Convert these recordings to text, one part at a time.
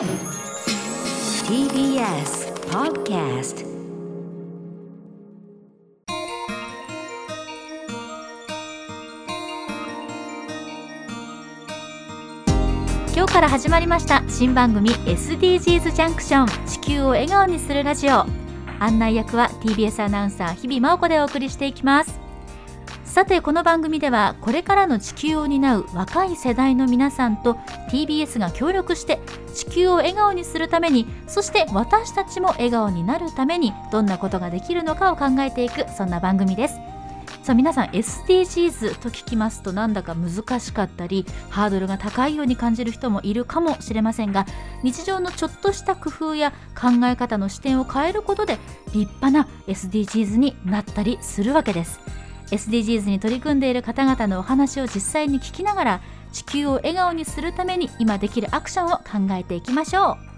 TBS Podcast 今日から始まりました新番組 SDGs ジャンクション地球を笑顔にするラジオ。案内役は TBS アナウンサー日々真央子でお送りしていきます。さてこの番組ではこれからの地球を担う若い世代の皆さんと TBS が協力して地球を笑顔にするためにそして私たちも笑顔になるためにどんなことができるのかを考えていくそんな番組です。さあ皆さん SDGs と聞きますとなんだか難しかったりハードルが高いように感じる人もいるかもしれませんが日常のちょっとした工夫や考え方の視点を変えることで立派な SDGs になったりするわけです。SDGs に取り組んでいる方々のお話を実際に聞きながら地球を笑顔にするために今できるアクションを考えていきましょう。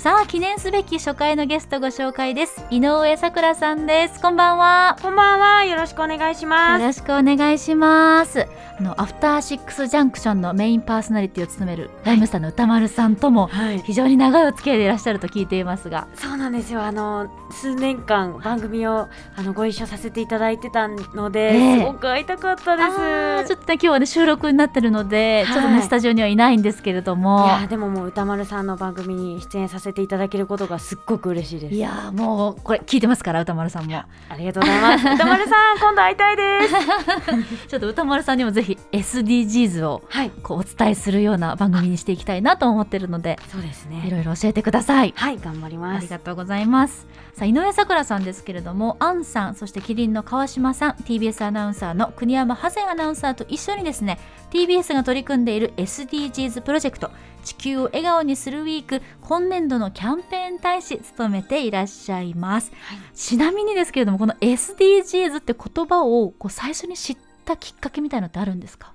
さあ記念すべき初回のゲストご紹介です井上さくらさんですこんばんはこんばんは。よろしくお願いします。よろしくお願いしますあのアフターシックスジャンクションのメインパーソナリティを務めるライムスターの歌丸さんともはい。非常に長いお付き合いでいらっしゃると聞いていますがそうなんですよ。あの数年間番組をあのご一緒させていただいてたので、ええすごく会いたかったです。ちょっとね今日はね収録になってるので、はいちょっとねスタジオにはいないんですけれどもいやーでももう歌丸さんの番組に出演させていただけることがすっごく嬉しいです。いやーもうこれ聞いてますから歌丸さんもありがとうございます。歌丸さん今度会いたいです。ちょっと歌丸さんにもぜひ SDGs をはい。こうお伝えするような番組にしていきたいなと思ってるのでそうですいね。ろいろ教えてくださいはい頑張りあます。りがとうございますさあ井上咲楽さんですけれどもアンさんそしてキリンの川島さん TBS アナウンサーの国山ハゼンアナウンサーと一緒にですね TBS が取り組んでいる SDGs プロジェクト地球を笑顔にするウィーク今年度のキャンペーン大使務めていらっしゃいます、ちなみにですけれどもこの SDGs って言葉をこう最初に知ったきっかけみたいのってあるんですか？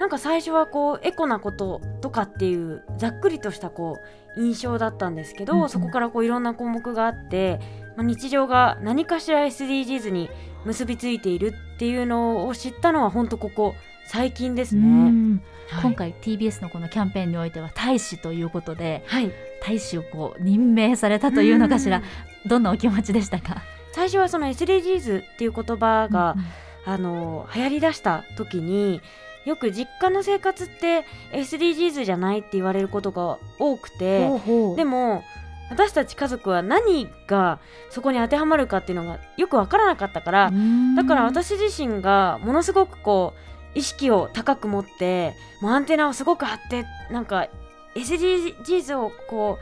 なんか最初はこうエコなこととかっていうざっくりとしたこう印象だったんですけど、うんうん。そこからこういろんな項目があって、まあ、日常が何かしら SDGs に結びついているっていうのを知ったのは本当ここ最近ですうね。ん。はい。今回 TBS のこのキャンペーンにおいては大使ということではい、大使をこう任命されたというのかしら。うん。どんなお気持ちでしたか？最初はその SDGs っていう言葉が、うんあの流行りだした時によく実家の生活って SDGs じゃないって言われることが多くて。でも私たち家族は何がそこに当てはまるかっていうのがよく分からなかったから、うんだから私自身がものすごくこう意識を高く持ってもうアンテナをすごく張ってなん。か SDGs をこ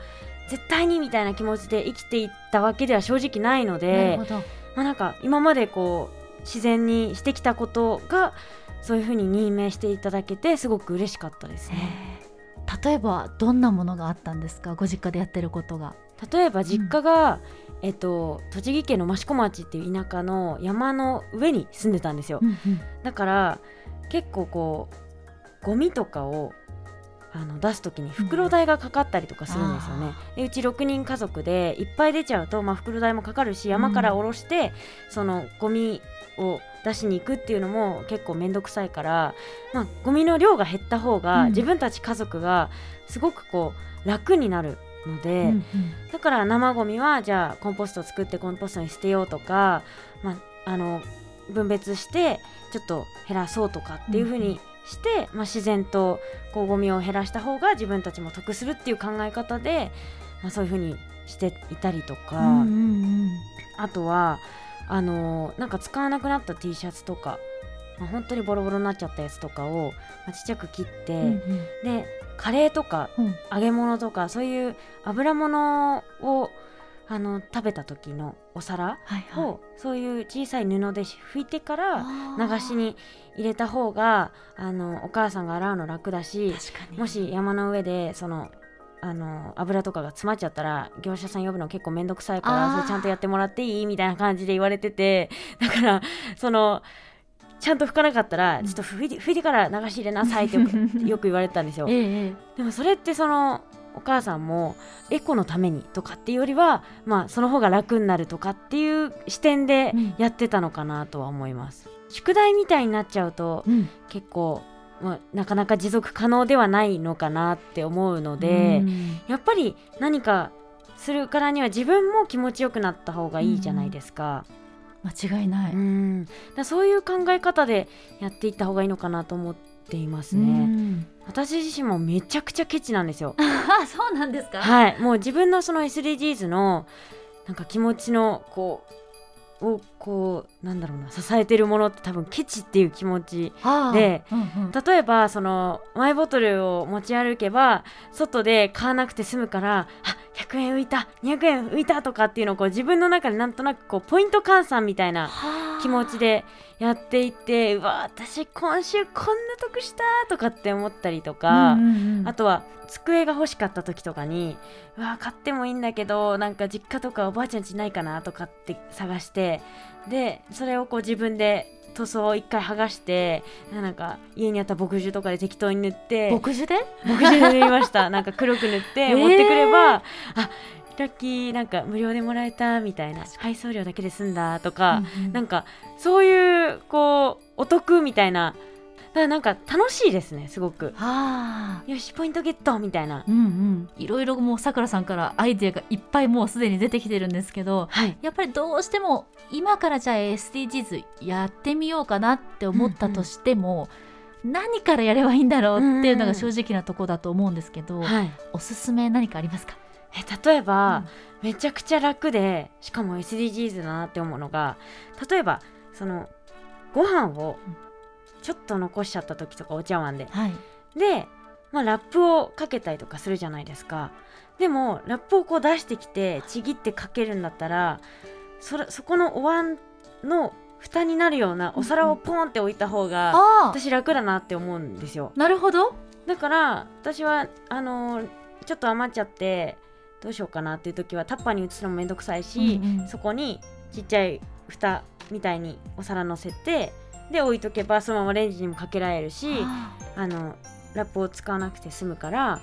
う絶対にみたいな気持ちで生きていったわけでは正直ないのなるでほど。まあ、なんか今までこう自然にしてきたことがそういうふうに任命していただけてすごく嬉しかったですね。例えばどんなものがあったんですかご実家でやってることが？例えば実家が、えっと、栃木県の益子町っていう田舎の山の上に住んでたんですよ、だから結構こうゴミとかをあの出す時に袋代がかかったりとかするんですよね、でうち6人家族でいっぱい出ちゃうと、まあ、袋代もかかるし山から下ろして、そのゴミを出しに行くっていうのも結構面倒くさいから、まあ、ゴミの量が減った方が、うん。自分たち家族がすごくこう楽になるので、うんうん。だから生ゴミはじゃあコンポストを作ってコンポストに捨てようとか、まあ、あの分別してちょっと減らそうとかっていう風にして、まあ、自然とこうゴミを減らした方が自分たちも得するっていう考え方で、まあ、そういう風にしていたりとか、うんうん。あとはあのなんか使わなくなった T シャツとか、まあ、本当にボロボロになっちゃったやつとかを、まあ、ちっちゃく切って、うんうん。でカレーとかうん。揚げ物とかそういう油物をあの食べた時のお皿をそういう小さい布で拭いてから流しに入れた方があのお母さんが洗うの楽だしもし山の上でそのあの油とかが詰まっちゃったら業者さん呼ぶの結構めんどくさいからそれちゃんとやってもらっていいみたいな感じで言われてて だからそのちゃんと拭かなかったらちょっと拭いて拭いてから流し入れなさいってよく 言われてたんですよ。ええええ。でもそれってそのお母さんもエコのためにとかっていうよりはまあその方が楽になるとかっていう視点でうん。やってたのかなとは思います。宿題みたいになっちゃうとうん。結構まあ、なかなか持続可能ではないのかなって思うので、やっぱり何かするからには自分も気持ちよくなった方がいいじゃないですか。間違いない、うん、だそういう考え方でやっていった方がいいのかなと思っていますね。私自身もめちゃくちゃケチなんですよ。あそうなんですか？はい。もう自分のその SDGs のなんか気持ちのこうをこうなんだろうな支えてるものって多分ケチっていう気持ちで、うんうん、例えばそのマイボトルを持ち歩けば外で買わなくて済むからあ100円浮いた200円浮いたとかっていうのをこう自分の中でなんとなくこうポイント換算みたいな気持ちでやっていてうわ私今週こんな得したとかって思ったりとか、うんうんうん、あとは机が欲しかった時とかにうわ買ってもいいんだけどなんか実家とかおばあちゃんちないかなとかって探してでそれをこう自分で塗装を一回剥がしてなんか家にあった墨汁とかで適当に塗って墨汁で？墨汁で塗りました。なんか黒く塗って持ってくれば、えー、あラッキーなんか無料でもらえたみたいな。配送料だけで済んだとか、うんうん、なんかそういうこうお得みたいなだからなんか楽しいですねすごく。よしポイントゲットみたいな、うんうん、いろいろもうさくらさんからアイデアがいっぱいもうすでに出てきてるんですけど、はい、やっぱりどうしても今からじゃあ SDGs やってみようかなって思ったとしても、うんうん、何からやればいいんだろうっていうのが正直なとこだと思うんですけど、うんうん、おすすめ何かありますか？え例えば、うん、めちゃくちゃ楽でしかも SDGs だなって思うのが例えばそのご飯をちょっと残しちゃった時とかお茶碗で、はい、で、まあ、ラップをかけたりとかするじゃないですか。でもラップをこう出してきてちぎってかけるんだったらそれそこのお椀の蓋になるようなお皿をポンって置いた方が、私楽だなって思うんですよ。なるほど。だから私はあのー、ちょっと余っちゃってどうしようかなっていう時はタッパーに移すのもめんどくさいし、うんうん、そこにちっちゃい蓋みたいにお皿乗せてで置いとけばそのままレンジにもかけられるしあ。のラップを使わなくて済むからあの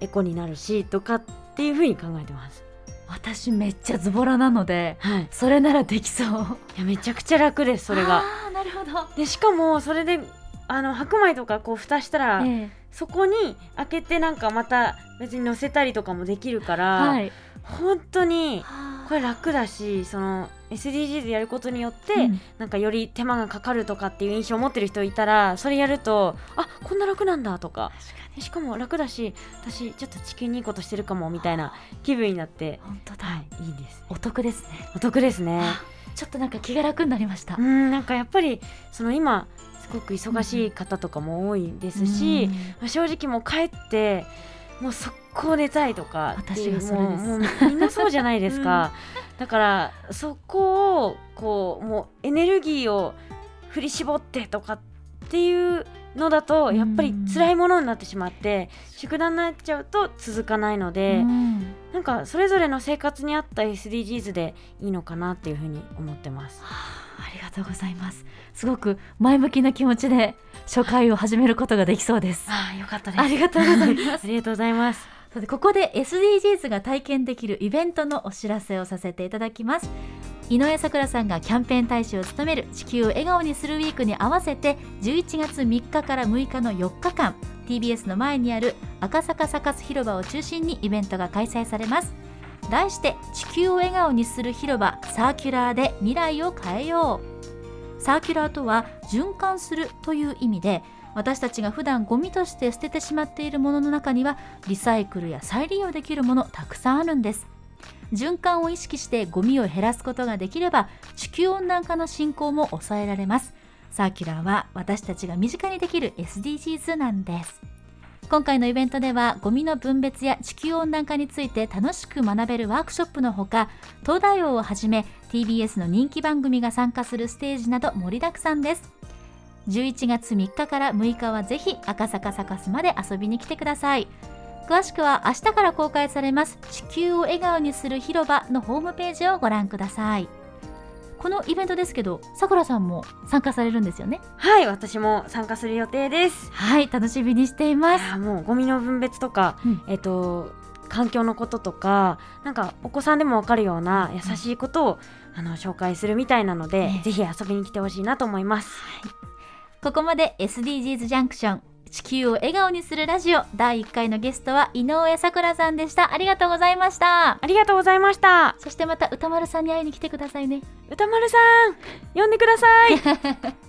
エコになるしとかっていうふうに考えてます。私めっちゃズボラなので、はい、それならできそう。いやめちゃくちゃ楽ですそれが。あなるほど。でしかもそれであの白米とかこう蓋したら、ええ、そこに開けてなんかまた別に乗せたりとかもできるから、はい、本当にこれ楽だしその SDGs やることによって、うん、なんかより手間がかかるとかっていう印象を持ってる人いたらそれやるとあこんな楽なんだとか。しかも楽だし私ちょっと地球にいいことしてるかもみたいな気分になって本当だ、はい、いいです。お得ですね。お得ですね。ちょっとなんか気が楽になりました。うんなんかやっぱりその今すごく忙しい方とかも多いですし、うん、正直もう帰ってもう速攻寝たいとか私がそれです。もうみんなそうじゃないですか、うん、だからそこをこうもうエネルギーを振り絞ってとかっていうのだとやっぱり辛いものになってしまって、宿題になっちゃうと続かないので、うん、なんかそれぞれの生活に合った SDGs でいいのかなっていうふうに思ってます。ありがとうございます。すごく前向きな気持ちで初回を始めることができそうです。あよかったです。ありがとうございます。ありがとうございますさてここで SDGs が体験できるイベントのお知らせをさせていただきます。井上咲楽さんがキャンペーン大使を務める地球を笑顔にするウィークに合わせて11月3日から6日の4日間 TBS の前にある赤坂サカス広場を中心にイベントが開催されます。題して地球を笑顔にする広場サーキュラーで未来を変えよう。サーキュラーとは循環するという意味で私たちが普段ゴミとして捨ててしまっているものの中にはリサイクルや再利用できるものたくさんあるんです。循環を意識してゴミを減らすことができれば地球温暖化の進行も抑えられます。サーキュラーは私たちが身近にできる SDGs なんです。今回のイベントではゴミの分別や地球温暖化について楽しく学べるワークショップのほか東大王をはじめ TBS の人気番組が参加するステージなど盛りだくさんです。11月3日から6日はぜひ赤坂サカスまで遊びに来てください。詳しくは明日から公開されます。地球を笑顔にする広場のホームページをご覧ください。このイベントですけどさくらさんも参加されるんですよね？はい私も参加する予定です。はい楽しみにしています。もうゴミの分別とか、うん、えっ、と環境のこととかなんかお子さんでもわかるような優しいことを、うん、あの紹介するみたいなので、ぜひ遊びに来てほしいなと思います、はいここまで SDGs ジャンクション地球を笑顔にするラジオ。第1回のゲストは井上咲楽さんでした。ありがとうございました。ありがとうございました。そしてまた歌丸さんに会いに来てくださいね。歌丸さん呼んでください